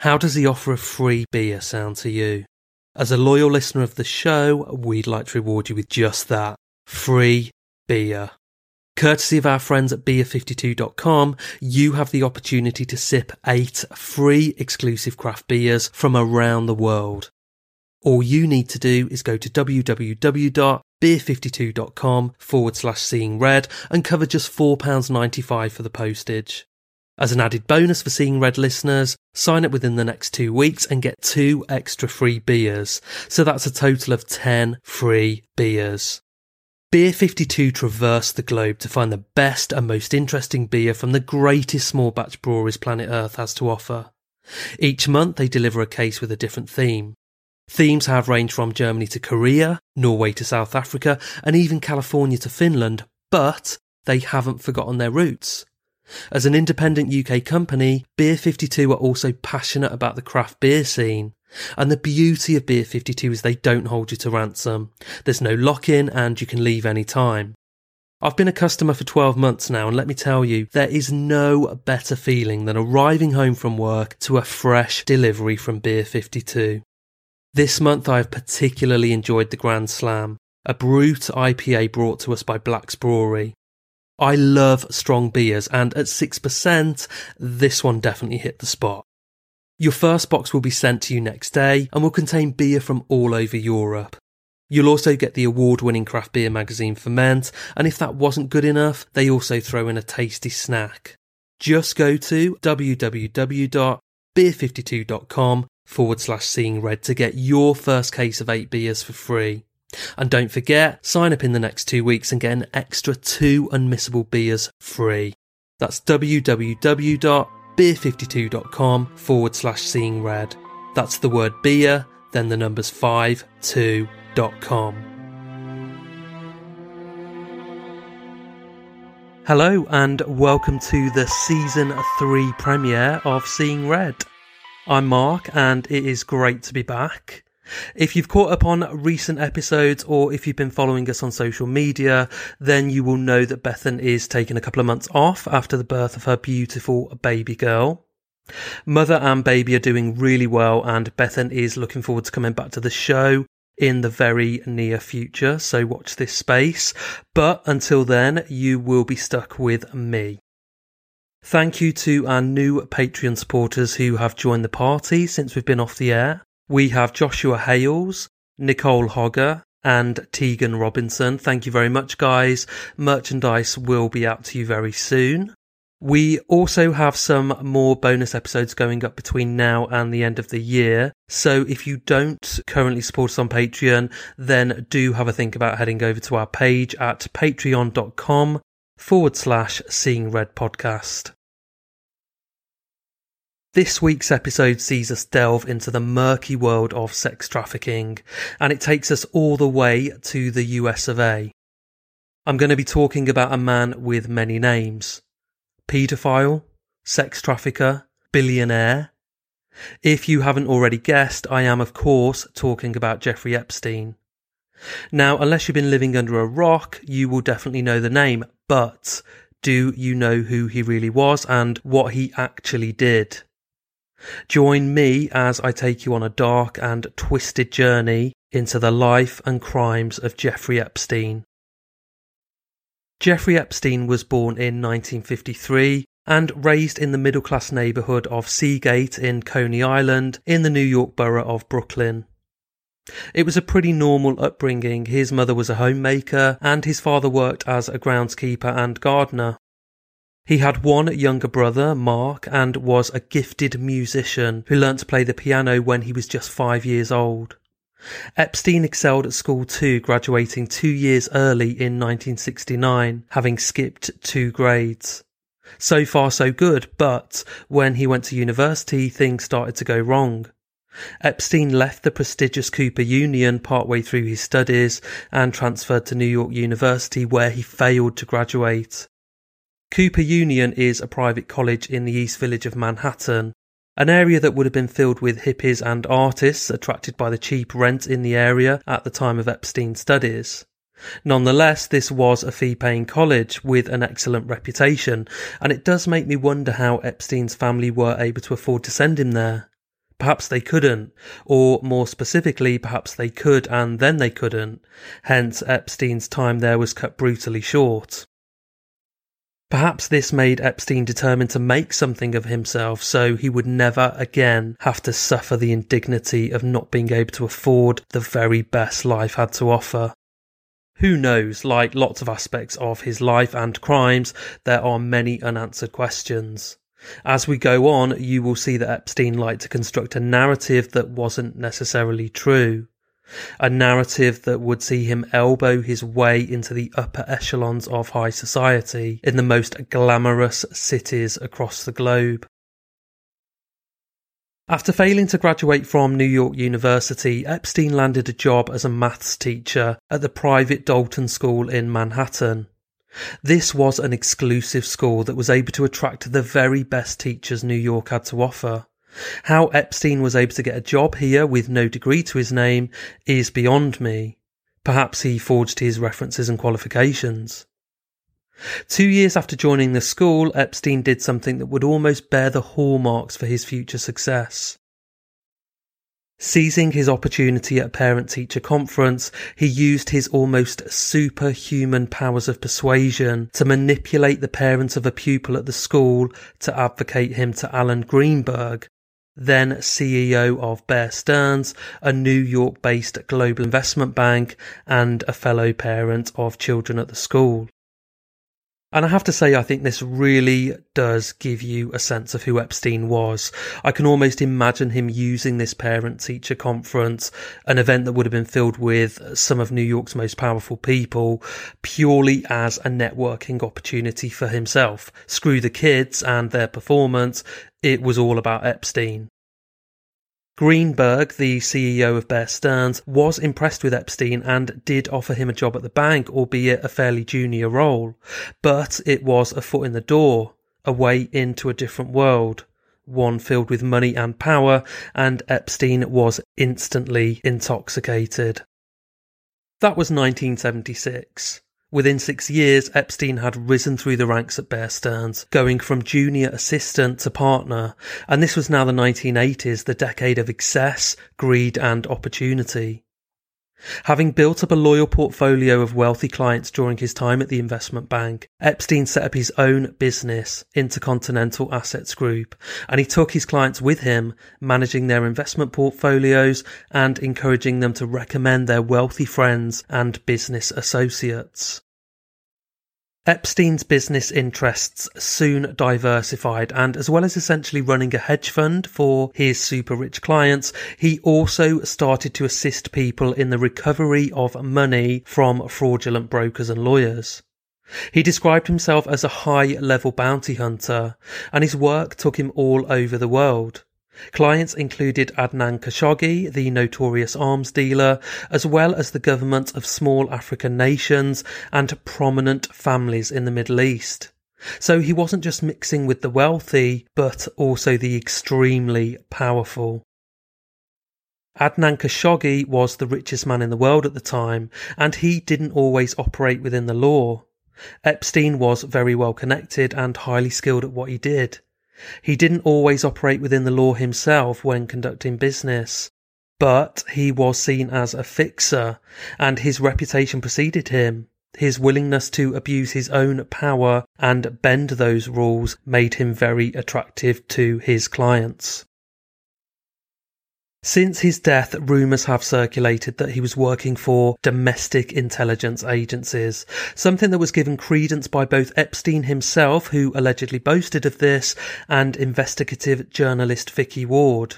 How does the offer of free beer sound to you? As a loyal listener of the show, we'd like to reward you with just that free beer. Courtesy of our friends at beer52.com, you have the opportunity to sip eight free exclusive craft beers from around the world. All you need to do is go to www.beer52.com forward slash seeing red and cover just £4.95 for the postage. As an added bonus for Seeing Red listeners, sign up within the next two weeks and get two extra free beers. So that's a total of 10 free beers. Beer 52 traverse the globe to find the best and most interesting beer from the greatest small batch breweries planet Earth has to offer. Each month they deliver a case with a different theme. Themes have ranged from Germany to Korea, Norway to South Africa, and even California to Finland, but they haven't forgotten their roots. As an independent UK company, Beer 52 are also passionate about the craft beer scene. And the beauty of Beer 52 is they don't hold you to ransom. There's no lock in and you can leave any time. I've been a customer for 12 months now, and let me tell you, there is no better feeling than arriving home from work to a fresh delivery from Beer 52. This month I have particularly enjoyed the Grand Slam, a brut IPA brought to us by Black's Brewery. I love strong beers, and at 6%, this one definitely hit the spot. Your first box will be sent to you next day and will contain beer from all over Europe. You'll also get the award winning craft beer magazine Ferment, and if that wasn't good enough, they also throw in a tasty snack. Just go to www.beer52.com forward slash seeing red to get your first case of eight beers for free. And don't forget, sign up in the next two weeks and get an extra two unmissable beers free. That's www.beer52.com forward slash seeing red. That's the word beer, then the numbers 5 2.com. Hello, and welcome to the season 3 premiere of Seeing Red. I'm Mark, and it is great to be back. If you've caught up on recent episodes or if you've been following us on social media, then you will know that Bethan is taking a couple of months off after the birth of her beautiful baby girl. Mother and baby are doing really well, and Bethan is looking forward to coming back to the show in the very near future. So watch this space. But until then, you will be stuck with me. Thank you to our new Patreon supporters who have joined the party since we've been off the air. We have Joshua Hales, Nicole Hogger, and Tegan Robinson. Thank you very much, guys. Merchandise will be out to you very soon. We also have some more bonus episodes going up between now and the end of the year. So if you don't currently support us on Patreon, then do have a think about heading over to our page at patreon.com forward slash seeing red podcast. This week's episode sees us delve into the murky world of sex trafficking, and it takes us all the way to the US of A. I'm going to be talking about a man with many names paedophile, sex trafficker, billionaire. If you haven't already guessed, I am, of course, talking about Jeffrey Epstein. Now, unless you've been living under a rock, you will definitely know the name, but do you know who he really was and what he actually did? Join me as I take you on a dark and twisted journey into the life and crimes of Jeffrey Epstein. Jeffrey Epstein was born in 1953 and raised in the middle class neighbourhood of Seagate in Coney Island in the New York borough of Brooklyn. It was a pretty normal upbringing. His mother was a homemaker and his father worked as a groundskeeper and gardener. He had one younger brother, Mark, and was a gifted musician who learnt to play the piano when he was just five years old. Epstein excelled at school too, graduating two years early in 1969, having skipped two grades. So far so good, but when he went to university, things started to go wrong. Epstein left the prestigious Cooper Union partway through his studies and transferred to New York University where he failed to graduate. Cooper Union is a private college in the East Village of Manhattan, an area that would have been filled with hippies and artists attracted by the cheap rent in the area at the time of Epstein's studies. Nonetheless, this was a fee paying college with an excellent reputation, and it does make me wonder how Epstein's family were able to afford to send him there. Perhaps they couldn't, or more specifically, perhaps they could and then they couldn't. Hence, Epstein's time there was cut brutally short. Perhaps this made Epstein determined to make something of himself so he would never again have to suffer the indignity of not being able to afford the very best life had to offer. Who knows, like lots of aspects of his life and crimes, there are many unanswered questions. As we go on, you will see that Epstein liked to construct a narrative that wasn't necessarily true. A narrative that would see him elbow his way into the upper echelons of high society in the most glamorous cities across the globe. After failing to graduate from New York University, Epstein landed a job as a maths teacher at the private Dalton School in Manhattan. This was an exclusive school that was able to attract the very best teachers New York had to offer. How Epstein was able to get a job here with no degree to his name is beyond me. Perhaps he forged his references and qualifications. Two years after joining the school, Epstein did something that would almost bear the hallmarks for his future success. Seizing his opportunity at a parent teacher conference, he used his almost superhuman powers of persuasion to manipulate the parents of a pupil at the school to advocate him to Alan Greenberg, then CEO of Bear Stearns, a New York based global investment bank and a fellow parent of children at the school. And I have to say, I think this really does give you a sense of who Epstein was. I can almost imagine him using this parent teacher conference, an event that would have been filled with some of New York's most powerful people, purely as a networking opportunity for himself. Screw the kids and their performance. It was all about Epstein. Greenberg, the CEO of Bear Stearns, was impressed with Epstein and did offer him a job at the bank, albeit a fairly junior role. But it was a foot in the door, a way into a different world, one filled with money and power, and Epstein was instantly intoxicated. That was 1976. Within six years, Epstein had risen through the ranks at Bear Stearns, going from junior assistant to partner, and this was now the 1980s, the decade of excess, greed, and opportunity. Having built up a loyal portfolio of wealthy clients during his time at the investment bank, Epstein set up his own business, Intercontinental Assets Group, and he took his clients with him, managing their investment portfolios and encouraging them to recommend their wealthy friends and business associates. Epstein's business interests soon diversified, and as well as essentially running a hedge fund for his super rich clients, he also started to assist people in the recovery of money from fraudulent brokers and lawyers. He described himself as a high level bounty hunter, and his work took him all over the world. Clients included Adnan Khashoggi, the notorious arms dealer, as well as the governments of small African nations and prominent families in the Middle East. So he wasn't just mixing with the wealthy, but also the extremely powerful. Adnan Khashoggi was the richest man in the world at the time, and he didn't always operate within the law. Epstein was very well connected and highly skilled at what he did. He didn't always operate within the law himself when conducting business, but he was seen as a fixer, and his reputation preceded him. His willingness to abuse his own power and bend those rules made him very attractive to his clients. Since his death, rumours have circulated that he was working for domestic intelligence agencies, something that was given credence by both Epstein himself, who allegedly boasted of this, and investigative journalist Vicky Ward.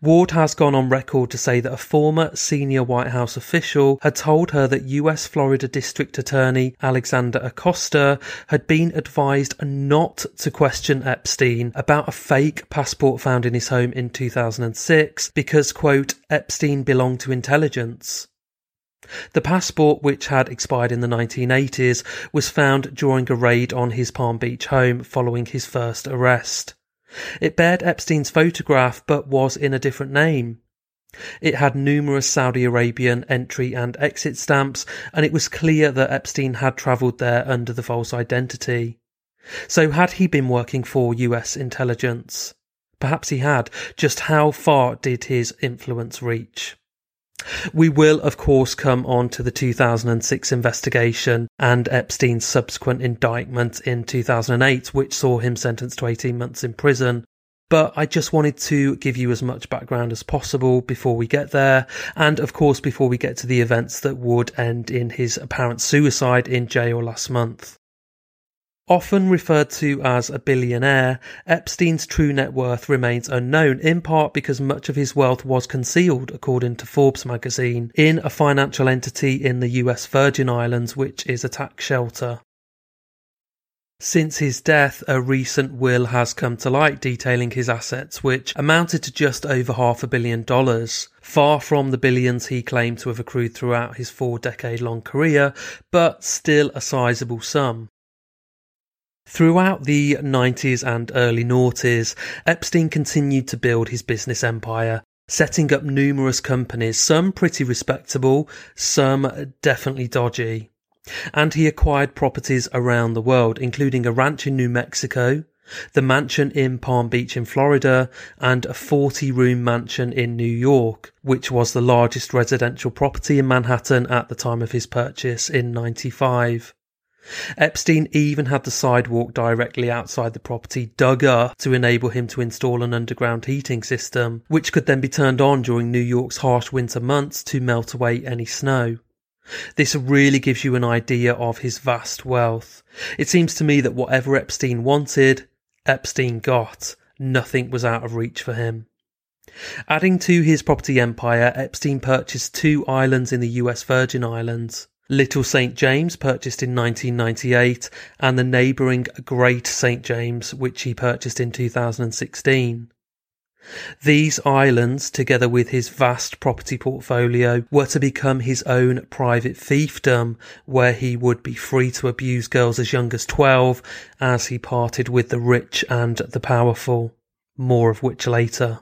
Ward has gone on record to say that a former senior White House official had told her that US Florida District Attorney Alexander Acosta had been advised not to question Epstein about a fake passport found in his home in 2006 because, quote, Epstein belonged to intelligence. The passport, which had expired in the 1980s, was found during a raid on his Palm Beach home following his first arrest. It bared Epstein's photograph but was in a different name. It had numerous Saudi Arabian entry and exit stamps, and it was clear that Epstein had travelled there under the false identity. So had he been working for US intelligence? Perhaps he had. Just how far did his influence reach? We will, of course, come on to the 2006 investigation and Epstein's subsequent indictment in 2008, which saw him sentenced to 18 months in prison. But I just wanted to give you as much background as possible before we get there, and of course, before we get to the events that would end in his apparent suicide in jail last month. Often referred to as a billionaire, Epstein's true net worth remains unknown, in part because much of his wealth was concealed, according to Forbes magazine, in a financial entity in the US Virgin Islands, which is a tax shelter. Since his death, a recent will has come to light detailing his assets, which amounted to just over half a billion dollars, far from the billions he claimed to have accrued throughout his four decade long career, but still a sizable sum. Throughout the 90s and early noughties, Epstein continued to build his business empire, setting up numerous companies, some pretty respectable, some definitely dodgy. And he acquired properties around the world, including a ranch in New Mexico, the mansion in Palm Beach in Florida, and a 40 room mansion in New York, which was the largest residential property in Manhattan at the time of his purchase in 95. Epstein even had the sidewalk directly outside the property dug up to enable him to install an underground heating system, which could then be turned on during New York's harsh winter months to melt away any snow. This really gives you an idea of his vast wealth. It seems to me that whatever Epstein wanted, Epstein got. Nothing was out of reach for him. Adding to his property empire, Epstein purchased two islands in the US Virgin Islands. Little St. James, purchased in 1998, and the neighbouring Great St. James, which he purchased in 2016. These islands, together with his vast property portfolio, were to become his own private fiefdom, where he would be free to abuse girls as young as 12 as he parted with the rich and the powerful. More of which later.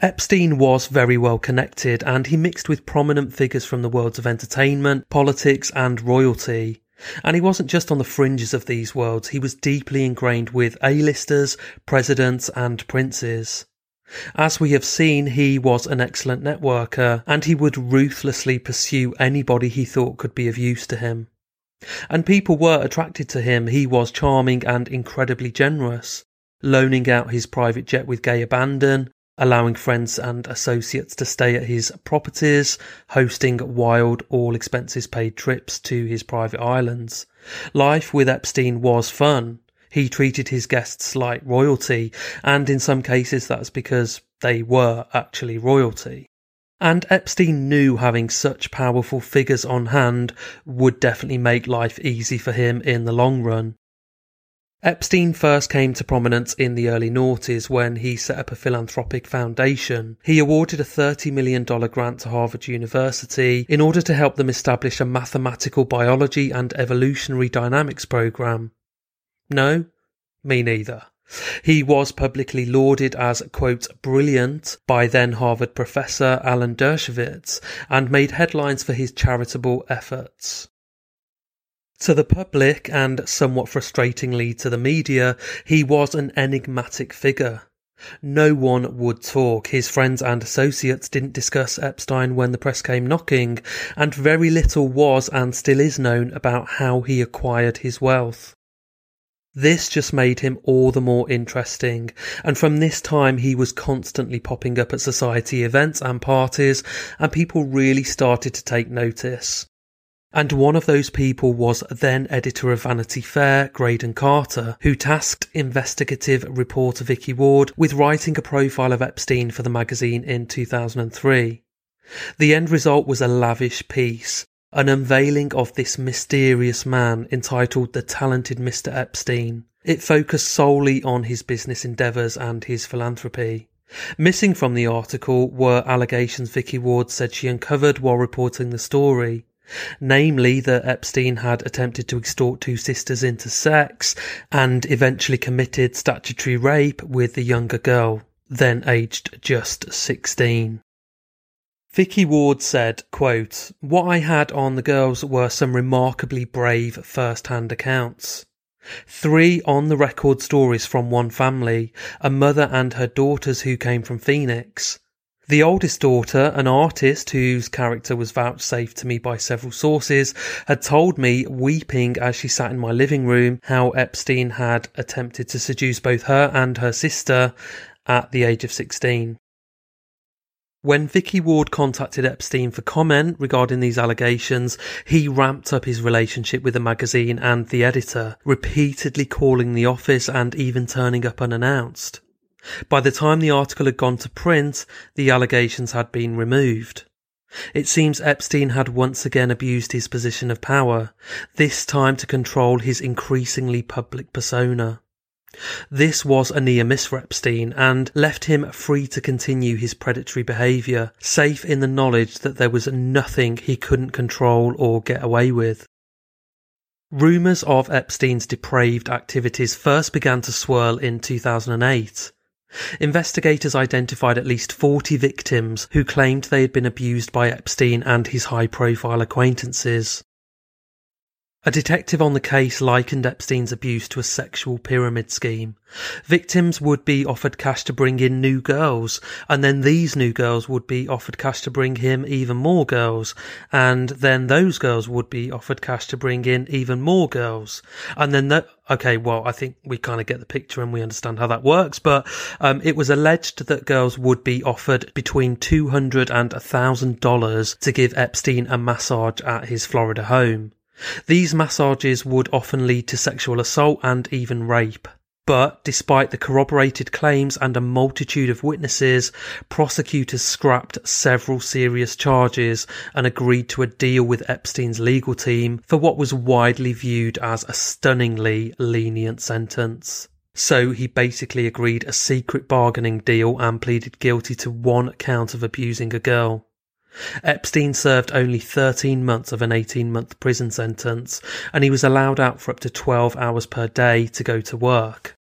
Epstein was very well connected and he mixed with prominent figures from the worlds of entertainment, politics, and royalty. And he wasn't just on the fringes of these worlds, he was deeply ingrained with A-listers, presidents, and princes. As we have seen, he was an excellent networker and he would ruthlessly pursue anybody he thought could be of use to him. And people were attracted to him. He was charming and incredibly generous, loaning out his private jet with gay abandon, allowing friends and associates to stay at his properties, hosting wild, all expenses paid trips to his private islands. Life with Epstein was fun. He treated his guests like royalty, and in some cases that's because they were actually royalty. And Epstein knew having such powerful figures on hand would definitely make life easy for him in the long run. Epstein first came to prominence in the early noughties when he set up a philanthropic foundation. He awarded a $30 million grant to Harvard University in order to help them establish a mathematical biology and evolutionary dynamics program. No? Me neither. He was publicly lauded as, quote, brilliant by then Harvard professor Alan Dershowitz and made headlines for his charitable efforts. To the public, and somewhat frustratingly to the media, he was an enigmatic figure. No one would talk. His friends and associates didn't discuss Epstein when the press came knocking, and very little was and still is known about how he acquired his wealth. This just made him all the more interesting, and from this time he was constantly popping up at society events and parties, and people really started to take notice. And one of those people was then editor of Vanity Fair, Graydon Carter, who tasked investigative reporter Vicky Ward with writing a profile of Epstein for the magazine in 2003. The end result was a lavish piece, an unveiling of this mysterious man entitled The Talented Mr. Epstein. It focused solely on his business endeavours and his philanthropy. Missing from the article were allegations Vicky Ward said she uncovered while reporting the story namely that Epstein had attempted to extort two sisters into sex and eventually committed statutory rape with the younger girl, then aged just 16. Vicky Ward said, quote, What I had on the girls were some remarkably brave first-hand accounts. Three on the record stories from one family, a mother and her daughters who came from Phoenix. The oldest daughter, an artist whose character was vouchsafed to me by several sources, had told me, weeping as she sat in my living room, how Epstein had attempted to seduce both her and her sister at the age of 16. When Vicky Ward contacted Epstein for comment regarding these allegations, he ramped up his relationship with the magazine and the editor, repeatedly calling the office and even turning up unannounced. By the time the article had gone to print, the allegations had been removed. It seems Epstein had once again abused his position of power, this time to control his increasingly public persona. This was a near miss for Epstein and left him free to continue his predatory behaviour, safe in the knowledge that there was nothing he couldn't control or get away with. Rumours of Epstein's depraved activities first began to swirl in 2008. Investigators identified at least 40 victims who claimed they had been abused by Epstein and his high profile acquaintances. A detective on the case likened Epstein's abuse to a sexual pyramid scheme. Victims would be offered cash to bring in new girls, and then these new girls would be offered cash to bring him even more girls, and then those girls would be offered cash to bring in even more girls, and then the, okay, well, I think we kind of get the picture and we understand how that works, but um, it was alleged that girls would be offered between two hundred and a thousand dollars to give Epstein a massage at his Florida home. These massages would often lead to sexual assault and even rape. But despite the corroborated claims and a multitude of witnesses, prosecutors scrapped several serious charges and agreed to a deal with Epstein's legal team for what was widely viewed as a stunningly lenient sentence. So he basically agreed a secret bargaining deal and pleaded guilty to one count of abusing a girl. Epstein served only 13 months of an 18 month prison sentence, and he was allowed out for up to 12 hours per day to go to work.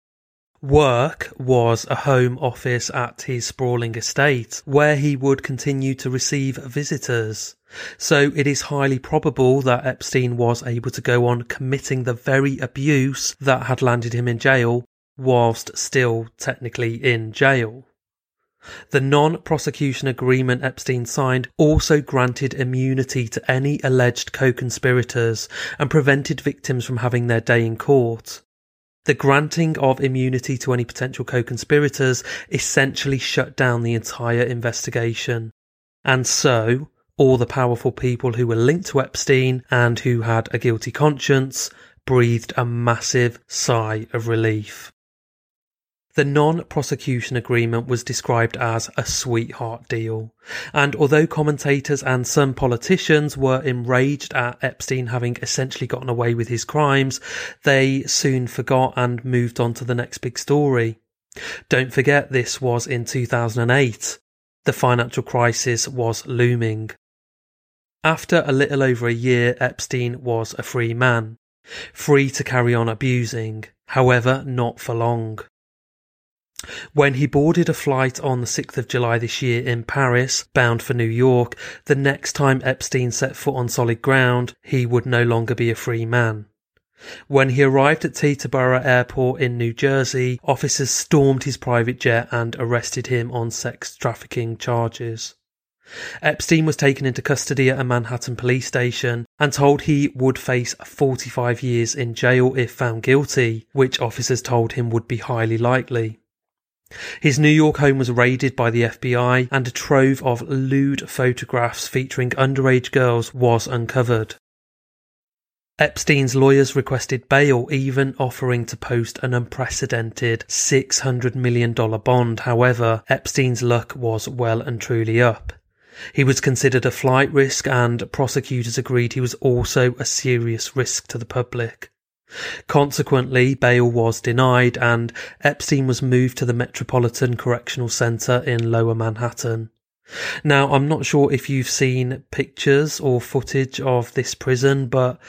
Work was a home office at his sprawling estate, where he would continue to receive visitors. So it is highly probable that Epstein was able to go on committing the very abuse that had landed him in jail whilst still technically in jail. The non-prosecution agreement Epstein signed also granted immunity to any alleged co-conspirators and prevented victims from having their day in court. The granting of immunity to any potential co-conspirators essentially shut down the entire investigation. And so, all the powerful people who were linked to Epstein and who had a guilty conscience breathed a massive sigh of relief. The non-prosecution agreement was described as a sweetheart deal. And although commentators and some politicians were enraged at Epstein having essentially gotten away with his crimes, they soon forgot and moved on to the next big story. Don't forget this was in 2008. The financial crisis was looming. After a little over a year, Epstein was a free man. Free to carry on abusing. However, not for long. When he boarded a flight on the 6th of July this year in Paris, bound for New York, the next time Epstein set foot on solid ground, he would no longer be a free man. When he arrived at Teterboro Airport in New Jersey, officers stormed his private jet and arrested him on sex trafficking charges. Epstein was taken into custody at a Manhattan police station and told he would face 45 years in jail if found guilty, which officers told him would be highly likely. His New York home was raided by the FBI and a trove of lewd photographs featuring underage girls was uncovered. Epstein's lawyers requested bail, even offering to post an unprecedented $600 million bond. However, Epstein's luck was well and truly up. He was considered a flight risk and prosecutors agreed he was also a serious risk to the public. Consequently, bail was denied and Epstein was moved to the Metropolitan Correctional Center in Lower Manhattan. Now, I'm not sure if you've seen pictures or footage of this prison, but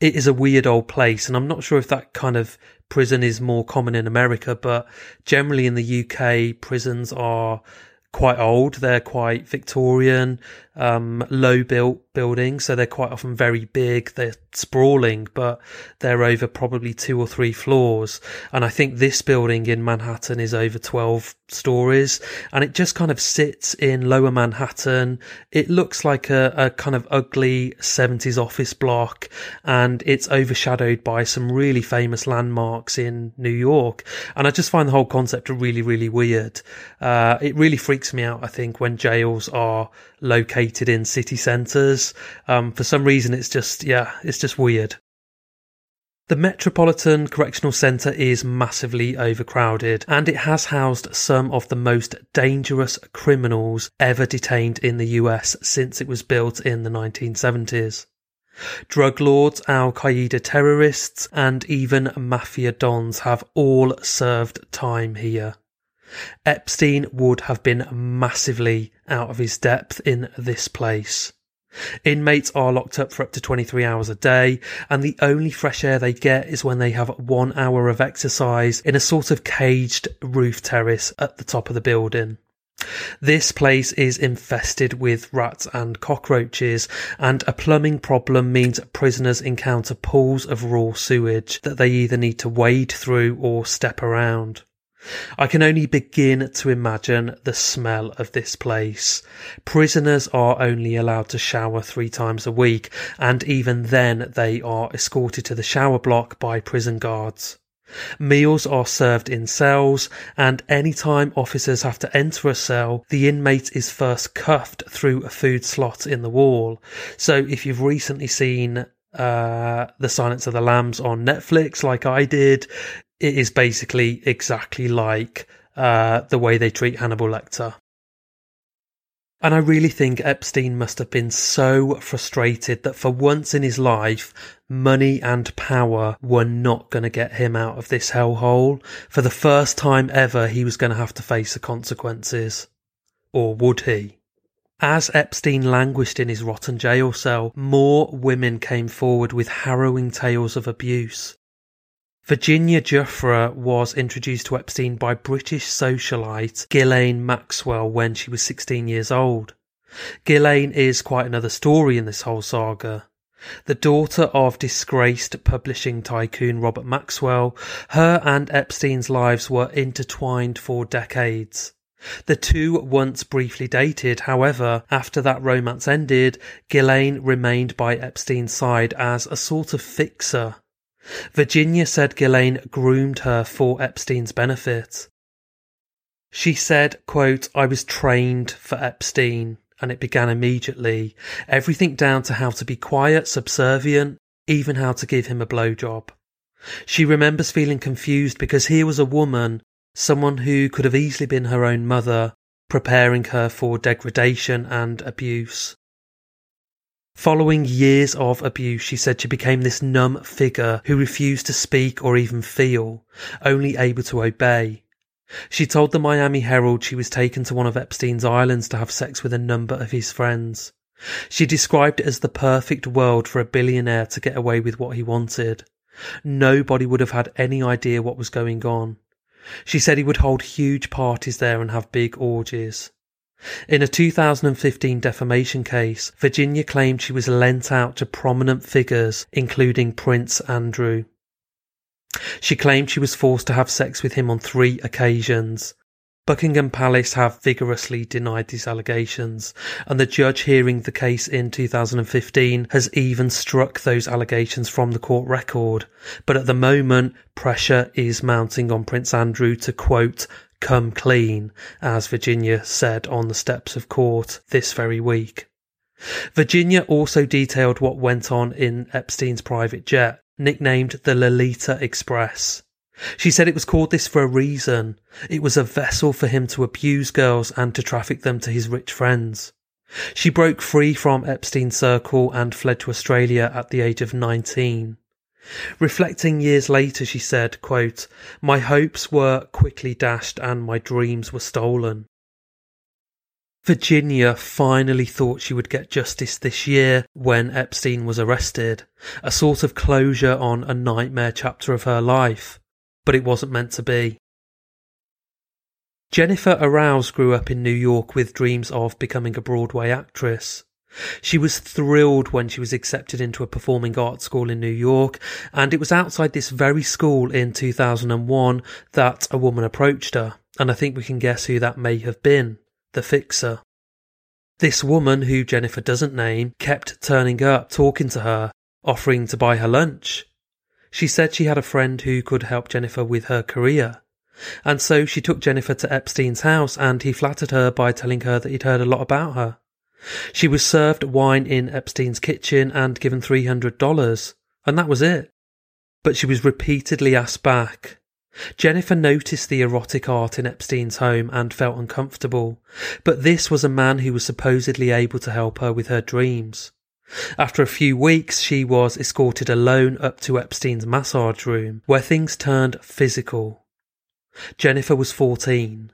it is a weird old place, and I'm not sure if that kind of prison is more common in America, but generally in the UK, prisons are quite old. They're quite Victorian. Um, low built buildings, so they're quite often very big. They're sprawling, but they're over probably two or three floors. And I think this building in Manhattan is over 12 stories and it just kind of sits in lower Manhattan. It looks like a, a kind of ugly 70s office block and it's overshadowed by some really famous landmarks in New York. And I just find the whole concept really, really weird. Uh, it really freaks me out, I think, when jails are located in city centres. Um, for some reason, it's just, yeah, it's just weird. The Metropolitan Correctional Centre is massively overcrowded and it has housed some of the most dangerous criminals ever detained in the US since it was built in the 1970s. Drug lords, Al Qaeda terrorists, and even mafia dons have all served time here. Epstein would have been massively out of his depth in this place. Inmates are locked up for up to 23 hours a day, and the only fresh air they get is when they have one hour of exercise in a sort of caged roof terrace at the top of the building. This place is infested with rats and cockroaches, and a plumbing problem means prisoners encounter pools of raw sewage that they either need to wade through or step around. I can only begin to imagine the smell of this place. Prisoners are only allowed to shower three times a week, and even then they are escorted to the shower block by prison guards. Meals are served in cells, and any time officers have to enter a cell, the inmate is first cuffed through a food slot in the wall. So if you've recently seen uh, The Silence of the Lambs on Netflix, like I did, it is basically exactly like uh, the way they treat Hannibal Lecter. And I really think Epstein must have been so frustrated that for once in his life, money and power were not going to get him out of this hellhole. For the first time ever, he was going to have to face the consequences. Or would he? As Epstein languished in his rotten jail cell, more women came forward with harrowing tales of abuse. Virginia Giuffre was introduced to Epstein by British socialite Ghislaine Maxwell when she was 16 years old. Ghislaine is quite another story in this whole saga. The daughter of disgraced publishing tycoon Robert Maxwell, her and Epstein's lives were intertwined for decades. The two once briefly dated, however, after that romance ended, Ghislaine remained by Epstein's side as a sort of fixer Virginia said Ghislaine groomed her for Epstein's benefit. She said, quote, I was trained for Epstein and it began immediately. Everything down to how to be quiet, subservient, even how to give him a blowjob. She remembers feeling confused because here was a woman, someone who could have easily been her own mother, preparing her for degradation and abuse. Following years of abuse, she said she became this numb figure who refused to speak or even feel, only able to obey. She told the Miami Herald she was taken to one of Epstein's islands to have sex with a number of his friends. She described it as the perfect world for a billionaire to get away with what he wanted. Nobody would have had any idea what was going on. She said he would hold huge parties there and have big orgies. In a 2015 defamation case, Virginia claimed she was lent out to prominent figures, including Prince Andrew. She claimed she was forced to have sex with him on three occasions. Buckingham Palace have vigorously denied these allegations, and the judge hearing the case in 2015 has even struck those allegations from the court record. But at the moment, pressure is mounting on Prince Andrew to quote, come clean, as Virginia said on the steps of court this very week. Virginia also detailed what went on in Epstein's private jet, nicknamed the Lolita Express. She said it was called this for a reason. It was a vessel for him to abuse girls and to traffic them to his rich friends. She broke free from Epstein's circle and fled to Australia at the age of 19. Reflecting years later, she said, quote, My hopes were quickly dashed and my dreams were stolen. Virginia finally thought she would get justice this year when Epstein was arrested, a sort of closure on a nightmare chapter of her life, but it wasn't meant to be. Jennifer Araoz grew up in New York with dreams of becoming a Broadway actress. She was thrilled when she was accepted into a performing arts school in New York, and it was outside this very school in 2001 that a woman approached her, and I think we can guess who that may have been the fixer. This woman, who Jennifer doesn't name, kept turning up, talking to her, offering to buy her lunch. She said she had a friend who could help Jennifer with her career. And so she took Jennifer to Epstein's house and he flattered her by telling her that he'd heard a lot about her. She was served wine in Epstein's kitchen and given $300, and that was it. But she was repeatedly asked back. Jennifer noticed the erotic art in Epstein's home and felt uncomfortable, but this was a man who was supposedly able to help her with her dreams. After a few weeks, she was escorted alone up to Epstein's massage room, where things turned physical. Jennifer was 14.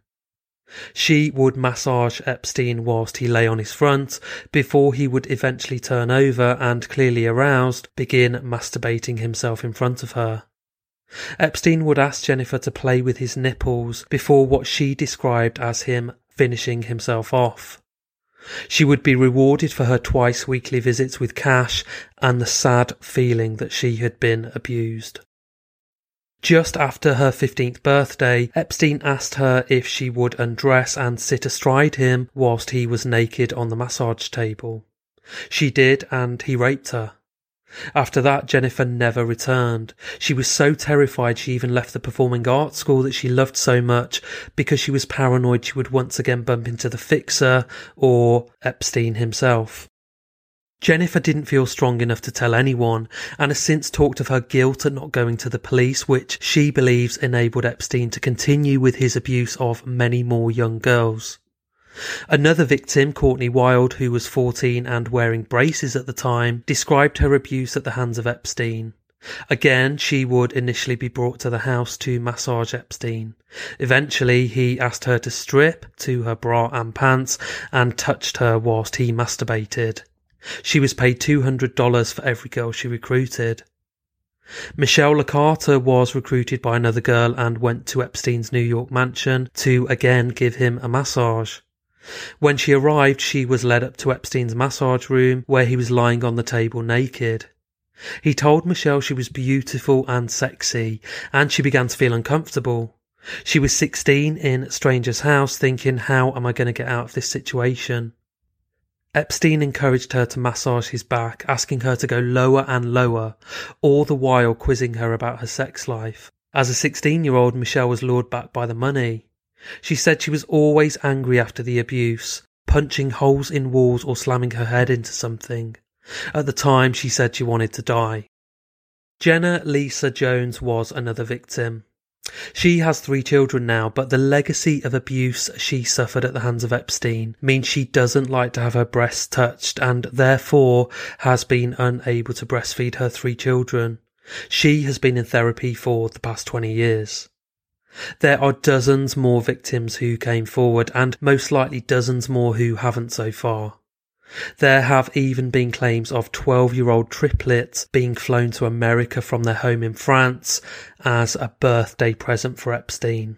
She would massage Epstein whilst he lay on his front before he would eventually turn over and, clearly aroused, begin masturbating himself in front of her. Epstein would ask Jennifer to play with his nipples before what she described as him finishing himself off. She would be rewarded for her twice weekly visits with cash and the sad feeling that she had been abused. Just after her 15th birthday, Epstein asked her if she would undress and sit astride him whilst he was naked on the massage table. She did, and he raped her. After that, Jennifer never returned. She was so terrified she even left the performing arts school that she loved so much because she was paranoid she would once again bump into the fixer or Epstein himself. Jennifer didn't feel strong enough to tell anyone and has since talked of her guilt at not going to the police, which she believes enabled Epstein to continue with his abuse of many more young girls. Another victim, Courtney Wild, who was 14 and wearing braces at the time, described her abuse at the hands of Epstein. Again, she would initially be brought to the house to massage Epstein. Eventually, he asked her to strip to her bra and pants and touched her whilst he masturbated. She was paid $200 for every girl she recruited. Michelle Licata was recruited by another girl and went to Epstein's New York mansion to again give him a massage. When she arrived, she was led up to Epstein's massage room where he was lying on the table naked. He told Michelle she was beautiful and sexy, and she began to feel uncomfortable. She was 16 in stranger's house thinking, how am I going to get out of this situation? Epstein encouraged her to massage his back, asking her to go lower and lower, all the while quizzing her about her sex life. As a 16 year old, Michelle was lured back by the money. She said she was always angry after the abuse, punching holes in walls or slamming her head into something. At the time, she said she wanted to die. Jena-Lisa Jones was another victim. She has three children now, but the legacy of abuse she suffered at the hands of Epstein means she doesn't like to have her breasts touched and therefore has been unable to breastfeed her three children. She has been in therapy for the past 20 years. There are dozens more victims who came forward and most likely dozens more who haven't so far. There have even been claims of 12 year old triplets being flown to America from their home in France as a birthday present for Epstein.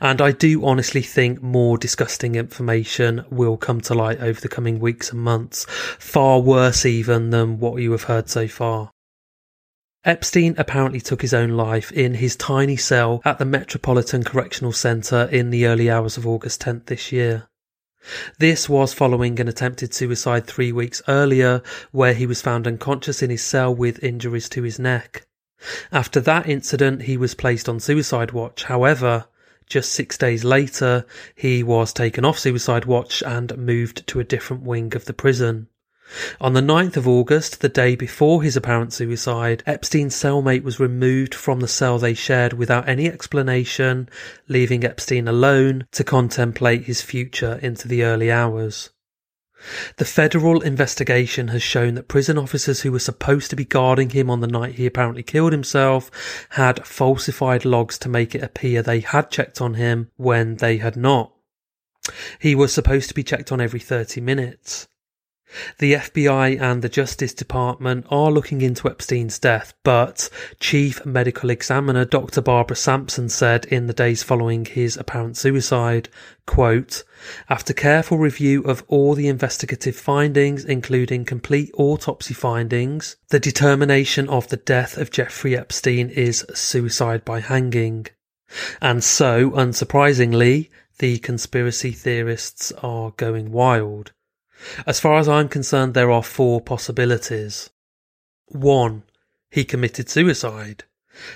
And I do honestly think more disgusting information will come to light over the coming weeks and months, far worse even than what you have heard so far. Epstein apparently took his own life in his tiny cell at the Metropolitan Correctional Centre in the early hours of August 10th this year. This was following an attempted suicide three weeks earlier, where he was found unconscious in his cell with injuries to his neck. After that incident, he was placed on suicide watch. However, just six days later, he was taken off suicide watch and moved to a different wing of the prison. On the 9th of August, the day before his apparent suicide, Epstein's cellmate was removed from the cell they shared without any explanation, leaving Epstein alone to contemplate his future into the early hours. The federal investigation has shown that prison officers who were supposed to be guarding him on the night he apparently killed himself had falsified logs to make it appear they had checked on him when they had not. He was supposed to be checked on every 30 minutes. The FBI and the Justice Department are looking into Epstein's death, but Chief Medical Examiner Dr. Barbara Sampson said in the days following his apparent suicide, quote, after careful review of all the investigative findings, including complete autopsy findings, the determination of the death of Jeffrey Epstein is suicide by hanging. And so, unsurprisingly, the conspiracy theorists are going wild. As far as I'm concerned, there are four possibilities. One, he committed suicide.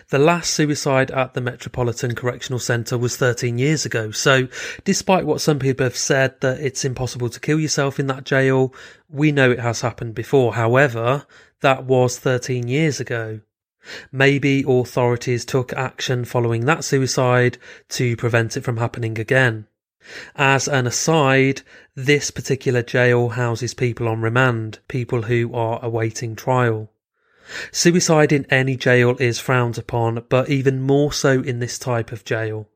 The last suicide at the Metropolitan Correctional Centre was 13 years ago, so despite what some people have said that it's impossible to kill yourself in that jail, we know it has happened before. However, that was 13 years ago. Maybe authorities took action following that suicide to prevent it from happening again. As an aside, this particular jail houses people on remand, people who are awaiting trial. Suicide in any jail is frowned upon, but even more so in this type of jail.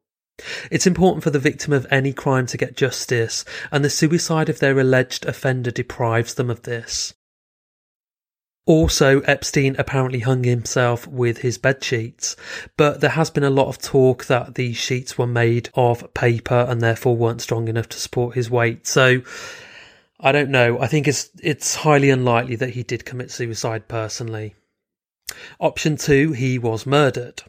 It's important for the victim of any crime to get justice, and the suicide of their alleged offender deprives them of this. Also, Epstein apparently hung himself with his bed sheets, but there has been a lot of talk that these sheets were made of paper and therefore weren't strong enough to support his weight. So, I don't know. I think it's it's highly unlikely that he did commit suicide personally. Option two, he was murdered.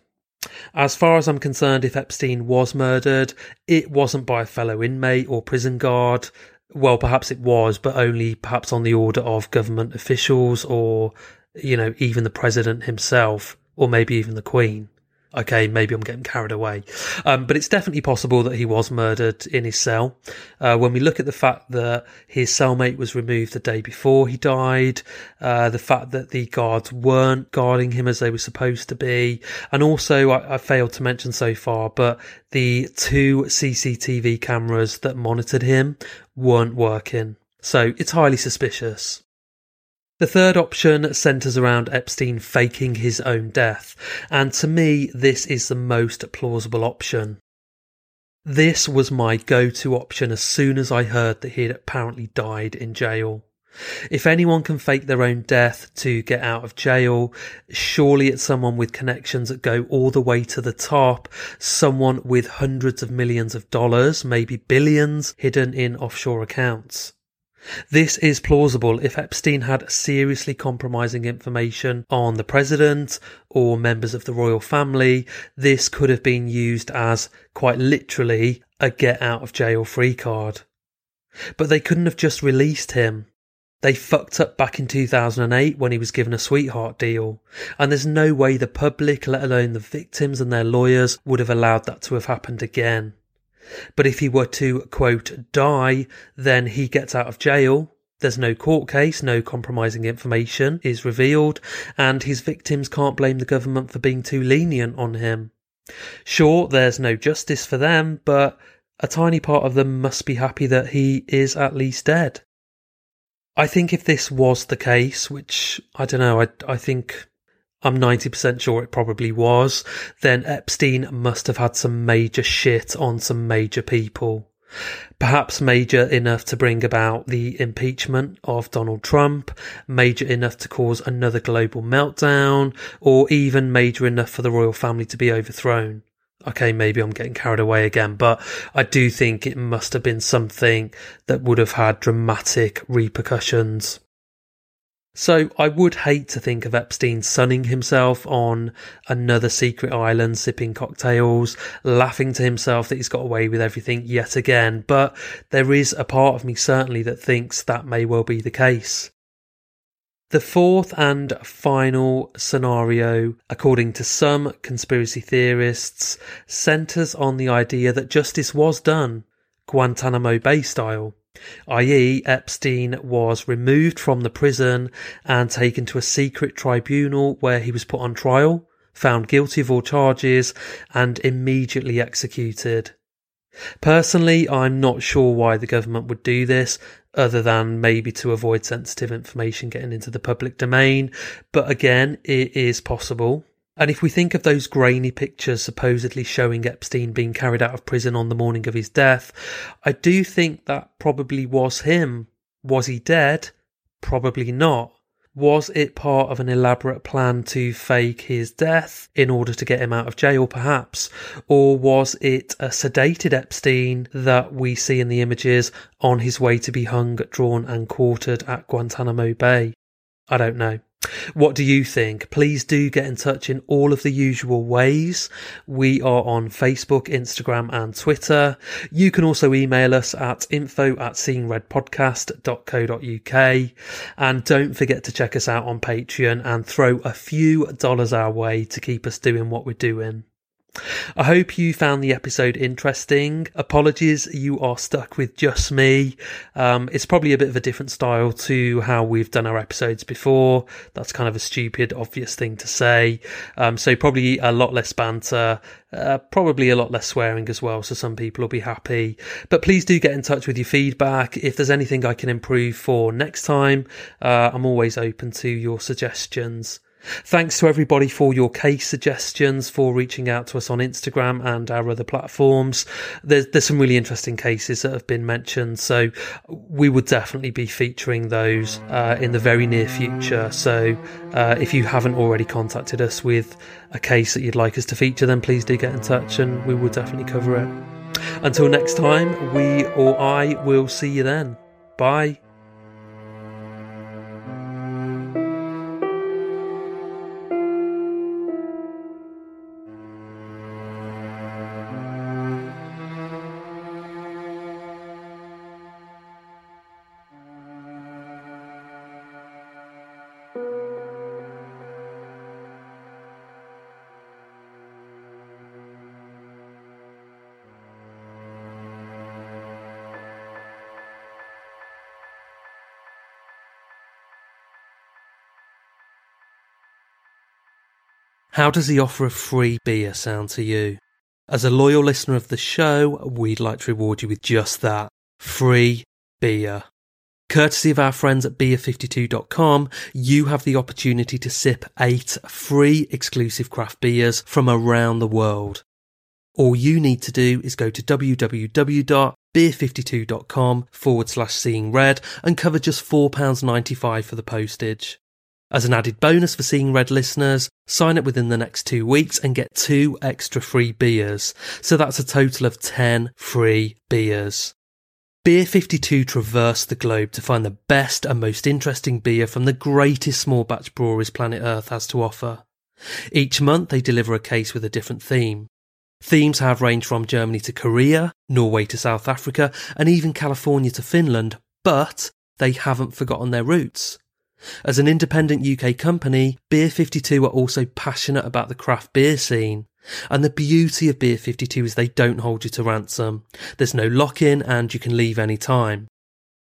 As far as I'm concerned, if Epstein was murdered, it wasn't by a fellow inmate or prison guard well, perhaps it was, but only perhaps on the order of government officials or, you know, even the president himself, or maybe even the queen. Okay, maybe I'm getting carried away. Um, but it's definitely possible that he was murdered in his cell. Uh, when we look at the fact that his cellmate was removed the day before he died, uh, the fact that the guards weren't guarding him as they were supposed to be, and also I, I failed to mention so far, but the two CCTV cameras that monitored him weren't working. So it's highly suspicious. The third option centres around Epstein faking his own death, and to me, this is the most plausible option. This was my go to option as soon as I heard that he had apparently died in jail. If anyone can fake their own death to get out of jail, surely it's someone with connections that go all the way to the top, someone with hundreds of millions of dollars, maybe billions, hidden in offshore accounts. This is plausible if Epstein had seriously compromising information on the president or members of the royal family. This could have been used as, quite literally, a get out of jail free card. But they couldn't have just released him. They fucked up back in 2008 when he was given a sweetheart deal, and there's no way the public, let alone the victims and their lawyers, would have allowed that to have happened again. But if he were to, quote, die, then he gets out of jail. There's no court case, no compromising information is revealed, and his victims can't blame the government for being too lenient on him. Sure, there's no justice for them, but a tiny part of them must be happy that he is at least dead. I think if this was the case, which I don't know, I, I think I'm 90% sure it probably was, then Epstein must have had some major shit on some major people. Perhaps major enough to bring about the impeachment of Donald Trump, major enough to cause another global meltdown, or even major enough for the royal family to be overthrown. Okay, maybe I'm getting carried away again, but I do think it must have been something that would have had dramatic repercussions. So I would hate to think of Epstein sunning himself on another secret island, sipping cocktails, laughing to himself that he's got away with everything yet again. But there is a part of me certainly that thinks that may well be the case. The fourth and final scenario, according to some conspiracy theorists, centers on the idea that justice was done, Guantanamo Bay style i.e., Epstein was removed from the prison and taken to a secret tribunal where he was put on trial, found guilty of all charges, and immediately executed. Personally, I'm not sure why the government would do this, other than maybe to avoid sensitive information getting into the public domain, but again, it is possible. And if we think of those grainy pictures supposedly showing Epstein being carried out of prison on the morning of his death, I do think that probably was him. Was he dead? Probably not. Was it part of an elaborate plan to fake his death in order to get him out of jail, perhaps? Or was it a sedated Epstein that we see in the images on his way to be hung, drawn, and quartered at Guantanamo Bay? I don't know. What do you think? Please do get in touch in all of the usual ways. We are on Facebook, Instagram, and Twitter. You can also email us at info at seeingredpodcast.co.uk. And don't forget to check us out on Patreon and throw a few dollars our way to keep us doing what we're doing. I hope you found the episode interesting. Apologies, you are stuck with just me. Um, it's probably a bit of a different style to how we've done our episodes before. That's kind of a stupid, obvious thing to say. Um, so probably a lot less banter, uh, probably a lot less swearing as well. So some people will be happy. But please do get in touch with your feedback. If there's anything I can improve for next time, uh, I'm always open to your suggestions. Thanks to everybody for your case suggestions, for reaching out to us on Instagram and our other platforms. There's, there's some really interesting cases that have been mentioned, so we would definitely be featuring those uh, in the very near future. So uh, if you haven't already contacted us with a case that you'd like us to feature, then please do get in touch and we will definitely cover it. Until next time, we or I will see you then. Bye. How does the offer of free beer sound to you? As a loyal listener of the show, we'd like to reward you with just that free beer. Courtesy of our friends at beer52.com, you have the opportunity to sip eight free exclusive craft beers from around the world. All you need to do is go to www.beer52.com forward slash seeing red and cover just £4.95 for the postage. As an added bonus for Seeing Red listeners, sign up within the next two weeks and get two extra free beers. So that's a total of 10 free beers. Beer 52 traverse the globe to find the best and most interesting beer from the greatest small batch breweries planet Earth has to offer. Each month they deliver a case with a different theme. Themes have ranged from Germany to Korea, Norway to South Africa, and even California to Finland, but they haven't forgotten their roots. As an independent UK company, Beer 52 are also passionate about the craft beer scene. And the beauty of Beer 52 is they don't hold you to ransom. There's no lock in and you can leave any time.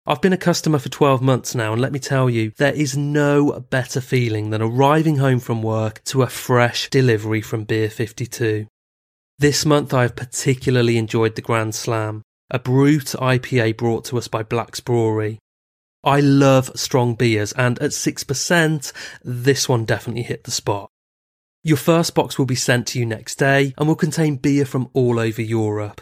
I've been a customer for 12 months now, and let me tell you, there is no better feeling than arriving home from work to a fresh delivery from Beer 52. This month I have particularly enjoyed the Grand Slam, a brut IPA brought to us by Black's Brewery. I love strong beers, and at 6%, this one definitely hit the spot. Your first box will be sent to you next day and will contain beer from all over Europe.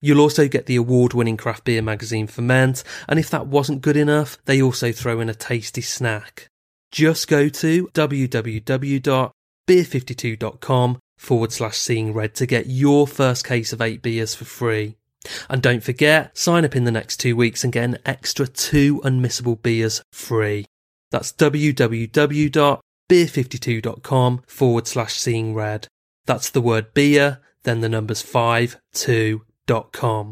You'll also get the award winning craft beer magazine Ferment, and if that wasn't good enough, they also throw in a tasty snack. Just go to www.beer52.com forward slash seeing red to get your first case of eight beers for free. And don't forget, sign up in the next two weeks and get an extra two unmissable beers free. That's www.beer52.com forward slash seeing red. That's the word beer, then the numbers 5, 2.com.